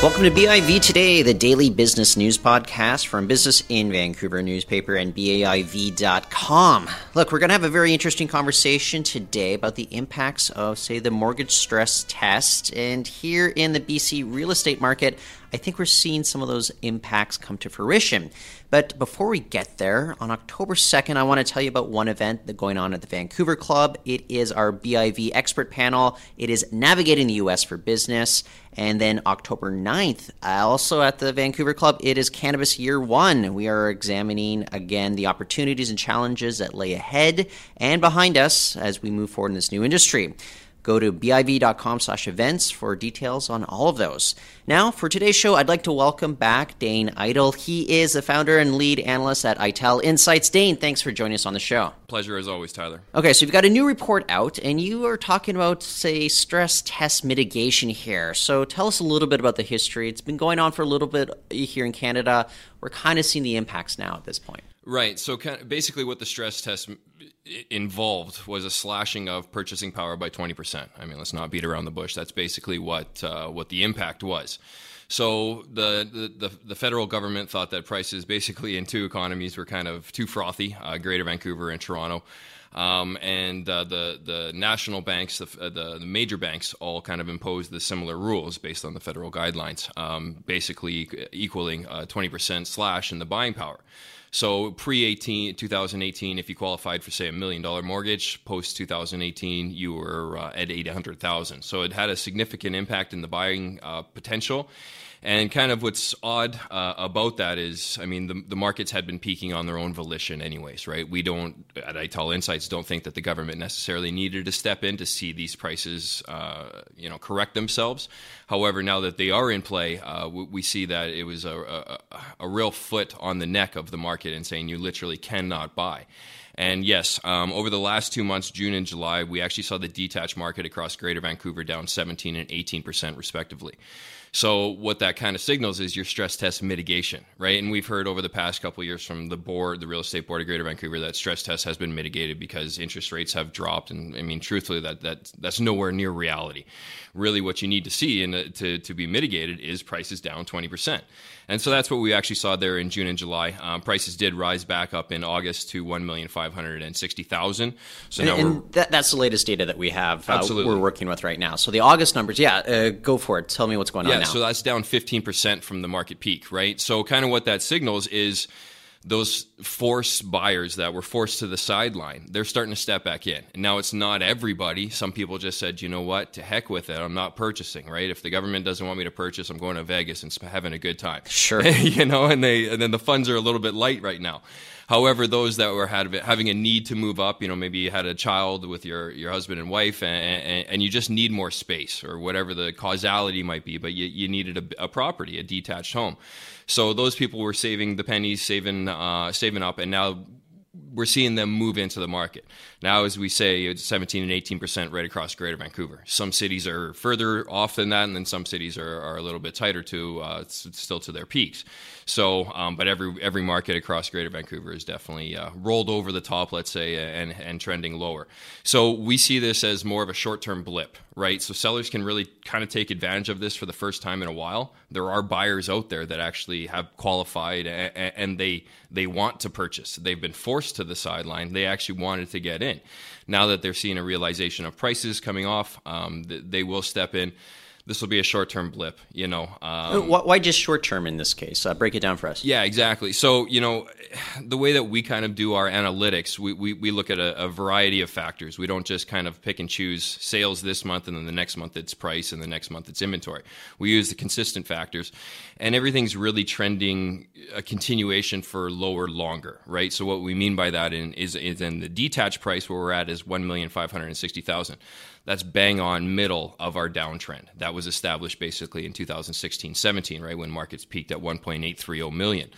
Welcome to BIV Today, the daily business news podcast from Business in Vancouver newspaper and BIV.com. Look, we're going to have a very interesting conversation today about the impacts of, say, the mortgage stress test. And here in the BC real estate market, I think we're seeing some of those impacts come to fruition. But before we get there, on October 2nd, I want to tell you about one event that's going on at the Vancouver Club. It is our BIV expert panel. It is Navigating the US for Business. And then October 9th, also at the Vancouver Club, it is Cannabis Year One. We are examining again the opportunities and challenges that lay ahead and behind us as we move forward in this new industry. Go to biv.com slash events for details on all of those. Now, for today's show, I'd like to welcome back Dane Eitel. He is the founder and lead analyst at Eitel Insights. Dane, thanks for joining us on the show. Pleasure as always, Tyler. Okay, so you've got a new report out, and you are talking about, say, stress test mitigation here. So tell us a little bit about the history. It's been going on for a little bit here in Canada. We're kind of seeing the impacts now at this point. Right. So kind of basically, what the stress test involved was a slashing of purchasing power by 20%. I mean, let's not beat around the bush. That's basically what uh, what the impact was. So the, the, the federal government thought that prices basically in two economies were kind of too frothy, uh, Greater Vancouver and Toronto. Um, and uh, the the national banks, the, the, the major banks, all kind of imposed the similar rules based on the federal guidelines, um, basically equaling a 20% slash in the buying power. So pre 18, 2018, if you qualified for say a million dollar mortgage, post 2018 you were uh, at 800,000. So it had a significant impact in the buying uh, potential. And kind of what's odd uh, about that is, I mean, the, the markets had been peaking on their own volition, anyways, right? We don't, at Eitel Insights, don't think that the government necessarily needed to step in to see these prices, uh, you know, correct themselves. However, now that they are in play, uh, we, see that it was a, a, a real foot on the neck of the market and saying you literally cannot buy. And yes, um, over the last two months, June and July, we actually saw the detached market across Greater Vancouver down 17 and 18 percent, respectively. So what that kind of signals is your stress test mitigation, right? And we've heard over the past couple years from the board, the real estate board of Greater Vancouver, that stress test has been mitigated because interest rates have dropped. And I mean, truthfully, that that that's nowhere near reality. Really, what you need to see and to to be mitigated is prices down twenty percent. And so that's what we actually saw there in June and July. Um, prices did rise back up in August to one million five hundred and sixty thousand. So now and that, that's the latest data that we have. Uh, Absolutely, we're working with right now. So the August numbers, yeah, uh, go for it. Tell me what's going yeah, on now. So that's down 15% from the market peak, right? So kind of what that signals is those forced buyers that were forced to the sideline, they're starting to step back in. And now it's not everybody. Some people just said, you know what, to heck with it. I'm not purchasing, right? If the government doesn't want me to purchase, I'm going to Vegas and having a good time. Sure. you know, and they and then the funds are a little bit light right now. However, those that were had, having a need to move up, you know, maybe you had a child with your, your husband and wife and, and, and you just need more space or whatever the causality might be, but you, you needed a, a property, a detached home. So those people were saving the pennies, saving, uh, saving up, and now we're seeing them move into the market. Now, as we say, it's 17 and 18 percent right across Greater Vancouver. Some cities are further off than that, and then some cities are, are a little bit tighter to uh, still to their peaks. So, um, but every every market across Greater Vancouver is definitely uh, rolled over the top, let's say, and and trending lower. So we see this as more of a short term blip, right? So sellers can really kind of take advantage of this for the first time in a while. There are buyers out there that actually have qualified and, and they they want to purchase. They've been forced to the sideline. They actually wanted to get in in. Now that they're seeing a realization of prices coming off, um, they will step in this will be a short term blip, you know. Um, Why just short term in this case? Uh, break it down for us. Yeah, exactly. So, you know, the way that we kind of do our analytics, we, we, we look at a, a, variety of factors. We don't just kind of pick and choose sales this month and then the next month it's price and the next month it's inventory. We use the consistent factors and everything's really trending a continuation for lower longer, right? So, what we mean by that in, is, is in the detached price where we're at is 1,560,000 that's bang on middle of our downtrend. That was established basically in 2016 17, right, when markets peaked at 1.830 million.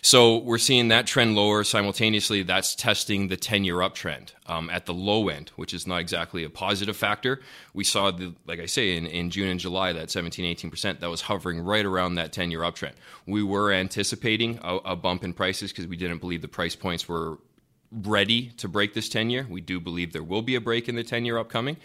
So we're seeing that trend lower. Simultaneously, that's testing the 10 year uptrend um, at the low end, which is not exactly a positive factor. We saw, the, like I say, in, in June and July, that 17, 18%, that was hovering right around that 10 year uptrend. We were anticipating a, a bump in prices because we didn't believe the price points were ready to break this 10 year. We do believe there will be a break in the 10 year upcoming,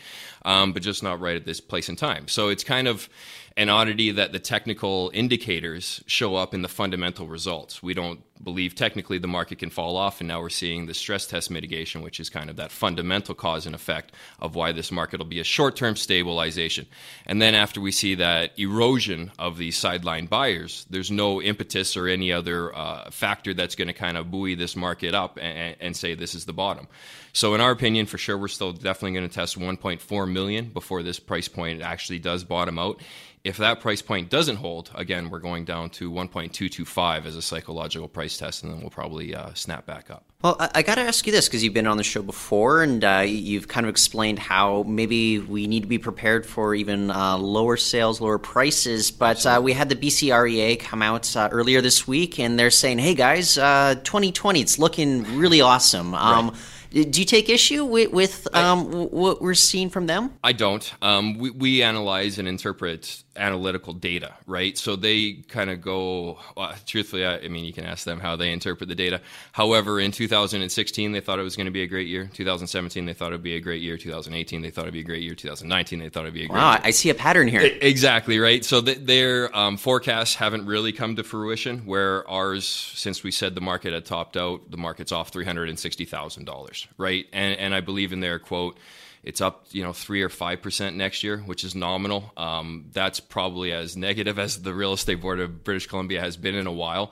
um, but just not right at this place and time. So it's kind of an oddity that the technical indicators show up in the fundamental results. We don't believe technically the market can fall off, and now we're seeing the stress test mitigation, which is kind of that fundamental cause and effect of why this market will be a short term stabilization. And then after we see that erosion of these sideline buyers, there's no impetus or any other uh, factor that's going to kind of buoy this market up and, and say this is the bottom. So in our opinion, for sure, we're still definitely going to test 1.4 million before this price point actually does bottom out if that price point doesn't hold, again, we're going down to 1.225 as a psychological price test, and then we'll probably uh, snap back up. Well, I, I got to ask you this because you've been on the show before, and uh, you've kind of explained how maybe we need to be prepared for even uh, lower sales, lower prices. But uh, we had the BCREA come out uh, earlier this week, and they're saying, "Hey guys, 2020, uh, it's looking really awesome." Um, right do you take issue with, with um, I, what we're seeing from them? I don't. Um, we, we analyze and interpret analytical data, right? So they kind of go, well, truthfully, I, I, mean, you can ask them how they interpret the data. However, in 2016, they thought it was going to be a great year. 2017, they thought it would be a great year. 2018, they thought it would be a great year. 2019, they thought it would be a great wow, year. I see a pattern here. Exactly, right? So th- their um, forecasts haven't really come to fruition, where ours, since we said the market had topped out, the market's off $360,000, right? And, and I believe in their quote, it's up, you know, three or five percent next year, which is nominal. Um, that's probably as negative as the real estate board of British Columbia has been in a while.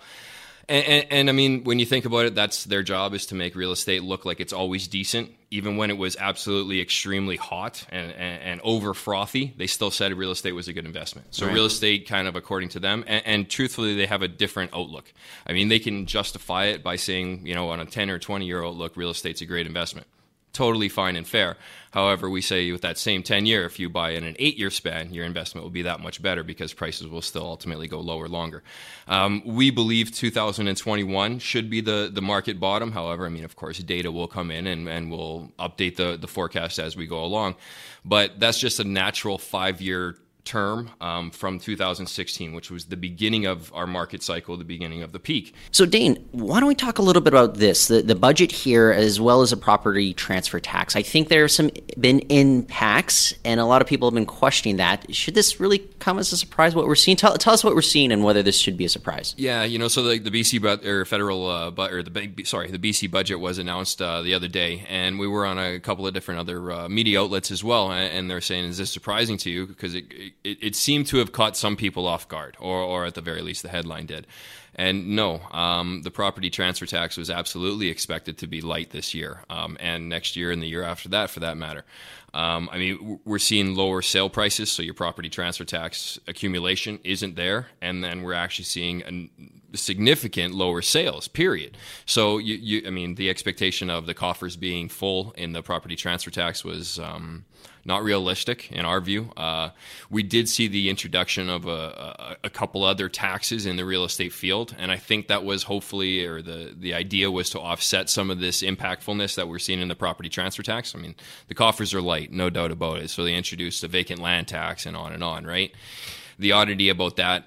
And, and, and, I mean, when you think about it, that's their job is to make real estate look like it's always decent, even when it was absolutely extremely hot and, and, and over frothy. They still said real estate was a good investment. So right. real estate, kind of according to them, and, truthfully, they have a different outlook. I mean, they can justify it by saying, you know, on a ten or twenty year outlook, real estate's a great investment totally fine and fair. However, we say with that same 10 year, if you buy in an eight year span, your investment will be that much better because prices will still ultimately go lower longer. Um, we believe 2021 should be the, the market bottom. However, I mean, of course, data will come in and, and we'll update the, the forecast as we go along. But that's just a natural five year term um, from 2016, which was the beginning of our market cycle, the beginning of the peak. So, Dane, why don't we talk a little bit about this, the, the budget here, as well as a property transfer tax? I think there have some been impacts, and a lot of people have been questioning that. Should this really come as a surprise? What we're seeing? Tell, tell us what we're seeing and whether this should be a surprise. Yeah, you know, so the, the BC bu- or federal uh, bu- or the sorry, the BC budget was announced uh, the other day, and we were on a couple of different other uh, media outlets as well, and they're saying, "Is this surprising to you?" Because it, it it, it, seemed to have caught some people off guard, or, or at the very least, the headline did. And no, um, the property transfer tax was absolutely expected to be light this year, um, and next year and the year after that, for that matter. Um, I mean, we're seeing lower sale prices, so your property transfer tax accumulation isn't there, and then we're actually seeing a significant lower sales. Period. So, you, you I mean, the expectation of the coffers being full in the property transfer tax was um, not realistic in our view. Uh, we did see the introduction of a, a, a, couple other taxes in the real estate field, and I think that was hopefully, or the, the idea was to offset some of this impactfulness that we're seeing in the property transfer tax. I mean, the coffers are light, no doubt about it. So they introduced a vacant land tax and on and on, right? The oddity about that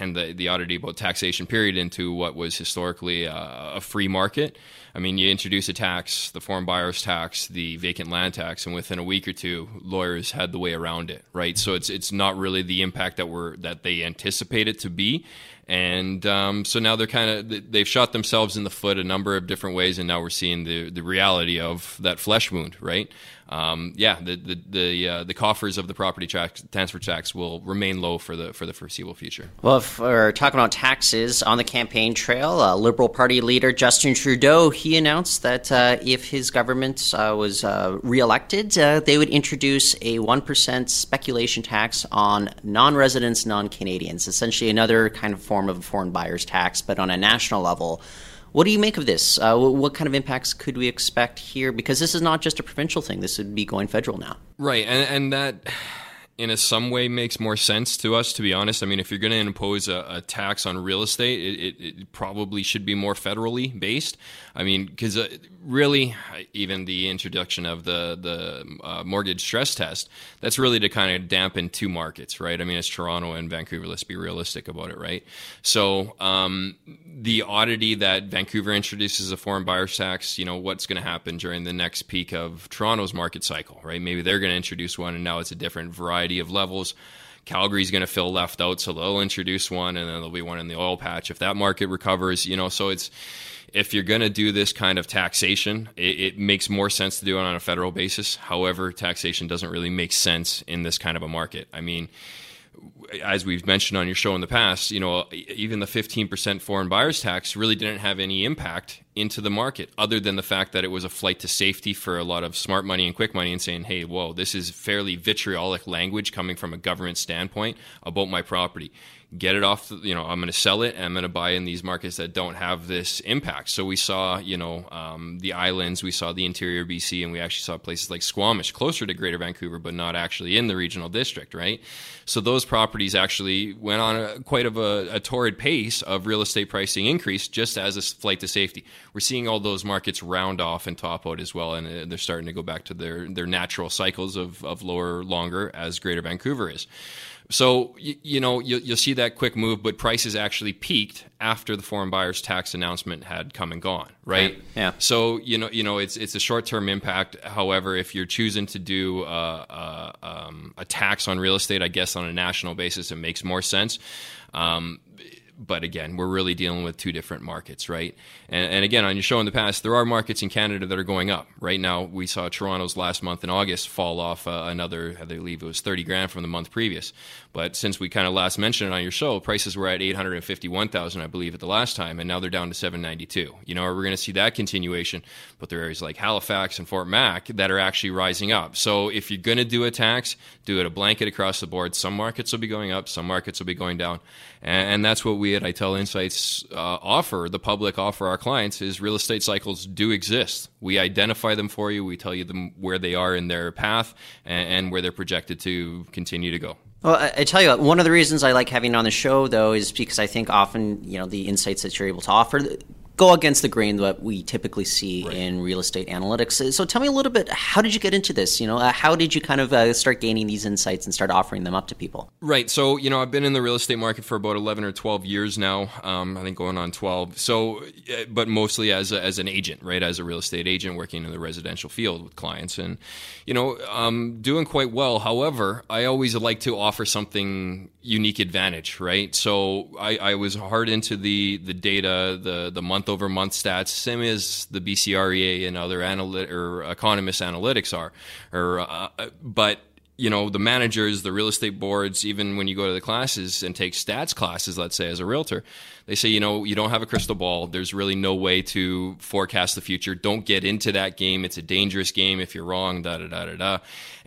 and the, the oddity about taxation period into what was historically a, a free market I mean, you introduce a tax, the foreign buyers tax, the vacant land tax, and within a week or two, lawyers had the way around it, right? So it's it's not really the impact that we're that they anticipate it to be, and um, so now they're kind of they've shot themselves in the foot a number of different ways, and now we're seeing the the reality of that flesh wound, right? Um, yeah, the the the, uh, the coffers of the property tax, transfer tax will remain low for the for the foreseeable future. Well, if we're talking about taxes on the campaign trail, uh, Liberal Party leader Justin Trudeau he announced that uh, if his government uh, was uh, reelected, uh, they would introduce a one percent speculation tax on non-residents, non-Canadians, essentially another kind of form form of a foreign buyer's tax, but on a national level. What do you make of this? Uh, what kind of impacts could we expect here? Because this is not just a provincial thing; this would be going federal now. Right, and, and that in a some way makes more sense to us, to be honest. I mean, if you're going to impose a, a, tax on real estate, it, it, it, probably should be more federally based. I mean, because uh, really, even the introduction of the the uh, mortgage stress test, that's really to kind of dampen two markets, right? I mean, it's Toronto and Vancouver. Let's be realistic about it, right? So um, the oddity that Vancouver introduces a foreign buyers tax, you know, what's going to happen during the next peak of Toronto's market cycle, right? Maybe they're going to introduce one, and now it's a different variety variety of levels. Calgary's going to feel left out, so they'll introduce one, and then there'll be one in the oil patch if that market recovers. You know, so it's if you're going to do this kind of taxation, it, it, makes more sense to do it on a federal basis. However, taxation doesn't really make sense in this kind of a market. I mean as we've mentioned on your show in the past, you know, even the 15% foreign buyers tax really didn't have any impact into the market other than the fact that it was a flight to safety for a lot of smart money and quick money and saying, hey, whoa, this is fairly vitriolic language coming from a government standpoint about my property. Get it off you know i'm going to sell it and i'm going to buy in these markets that don't have this impact. So we saw you know um, the islands we saw the interior bc and we actually saw places like squamish closer to greater vancouver but not actually in the regional district right? So those properties actually went on a, quite of a, a torrid pace of real estate pricing increase just as a flight to safety. We're seeing all those markets round off and top out as well and uh, they're starting to go back to their their natural cycles of, of lower longer as greater vancouver is so you, you know you, will see that quick move, but prices actually peaked after the foreign buyers tax announcement had come and gone, right? Yeah. So you know you know it's it's a short term impact. However, if you're choosing to do uh, uh, um, a tax on real estate, I guess on a national basis, it makes more sense. Um, but again, we're really dealing with two different markets, right? And, and, again, on your show in the past, there are markets in Canada that are going up. Right now, we saw Toronto's last month in August fall off uh, another, I believe it was 30 grand from the month previous. But since we kind of last mentioned it on your show, prices were at 851,000, I believe, at the last time, and now they're down to 792. You know, we're going to see that continuation, but there are areas like Halifax and Fort Mac that are actually rising up. So if you're going to do a tax, do it a blanket across the board. Some markets will be going up, some markets will be going down, and, that's what we at Eitel Insights uh, offer the public, offer our clients is real estate cycles do exist. We identify them for you. We tell you them where they are in their path and, and where they're projected to continue to go. Well, I, I tell you what, one of the reasons I like having on the show, though, is because I think often, you know, the insights that you're able to offer go against the grain that we typically see right. in real estate analytics. So tell me a little bit, how did you get into this? You know, uh, how did you kind of uh, start gaining these insights and start offering them up to people? Right. So, you know, I've been in the real estate market for about 11 or 12 years now. Um, I think going on 12. So, but mostly as, a, as an agent, right? As a real estate agent working in the residential field with clients and, you know, um, doing quite well. However, I always like to offer something unique advantage, right? So I, I was hard into the, the data, the, the month month over month stats, same as the BCREA and other analytic or economist analytics are. Or, uh, but you know the managers the real estate boards even when you go to the classes and take stats classes let's say as a realtor they say you know you don't have a crystal ball. There's really no way to forecast the future. Don't get into that game. It's a dangerous game if you're wrong da da da da da.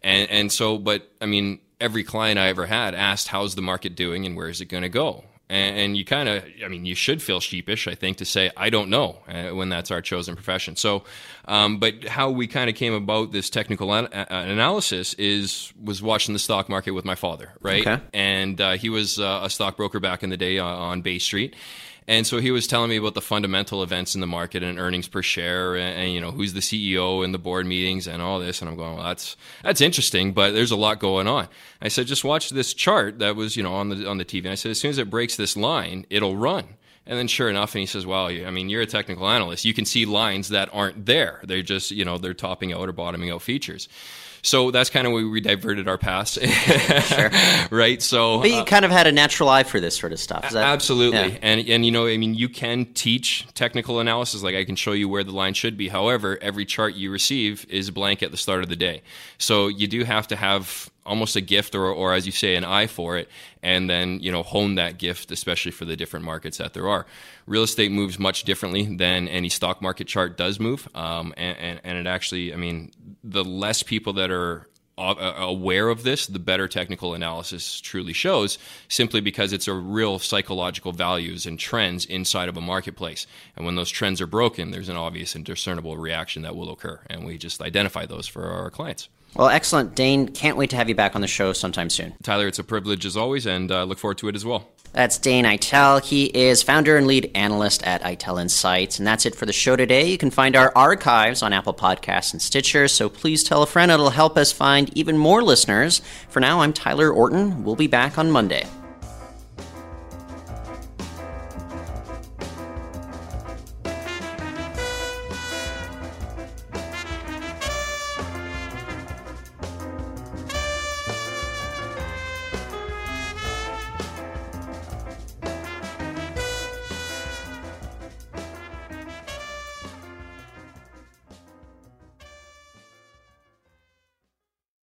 And and so but i mean every client i ever had asked how's the market doing and where is it going to go and, and you kind of, I mean, you should feel sheepish, I think, to say, I don't know uh, when that's our chosen profession. So, um, but how we kind of came about this technical an- analysis is was watching the stock market with my father, right? Okay. And uh, he was uh, a stockbroker back in the day uh, on Bay Street and so he was telling me about the fundamental events in the market and earnings per share, and, and, you know who's the CEO and the board meetings and all this. And I'm going, well, that's that's interesting, but there's a lot going on. I said, just watch this chart that was you know on the on the TV. And I said, as soon as it breaks this line, it'll run. And then sure enough, and he says, well, I mean, you're a technical analyst. You can see lines that aren't there. They're just, you know, they're topping out or bottoming out features. So that's kind of where we diverted our paths, sure. right? So, but you uh, kind of had a natural eye for this sort of stuff. That, absolutely, yeah. and and you know, I mean, you can teach technical analysis. Like I can show you where the line should be. However, every chart you receive is blank at the start of the day, so you do have to have almost a gift or, or as you say an eye for it and then you know hone that gift especially for the different markets that there are real estate moves much differently than any stock market chart does move um, and, and, and, it actually i mean the less people that are aware of this, the better technical analysis truly shows, simply because it's a real psychological values and trends inside of a marketplace. And when those trends are broken, there's an obvious and discernible reaction that will occur. And we just identify those for our clients. Well, excellent. Dane, can't wait to have you back on the show sometime soon. Tyler, it's a privilege as always, and uh, look forward to it as well. That's Dane Eitel. He is founder and lead analyst at Eitel Insights. And that's it for the show today. You can find our archives on Apple Podcasts and Stitcher, so please tell a friend. It'll help us find even more listeners. For now, I'm Tyler Orton. We'll be back on Monday.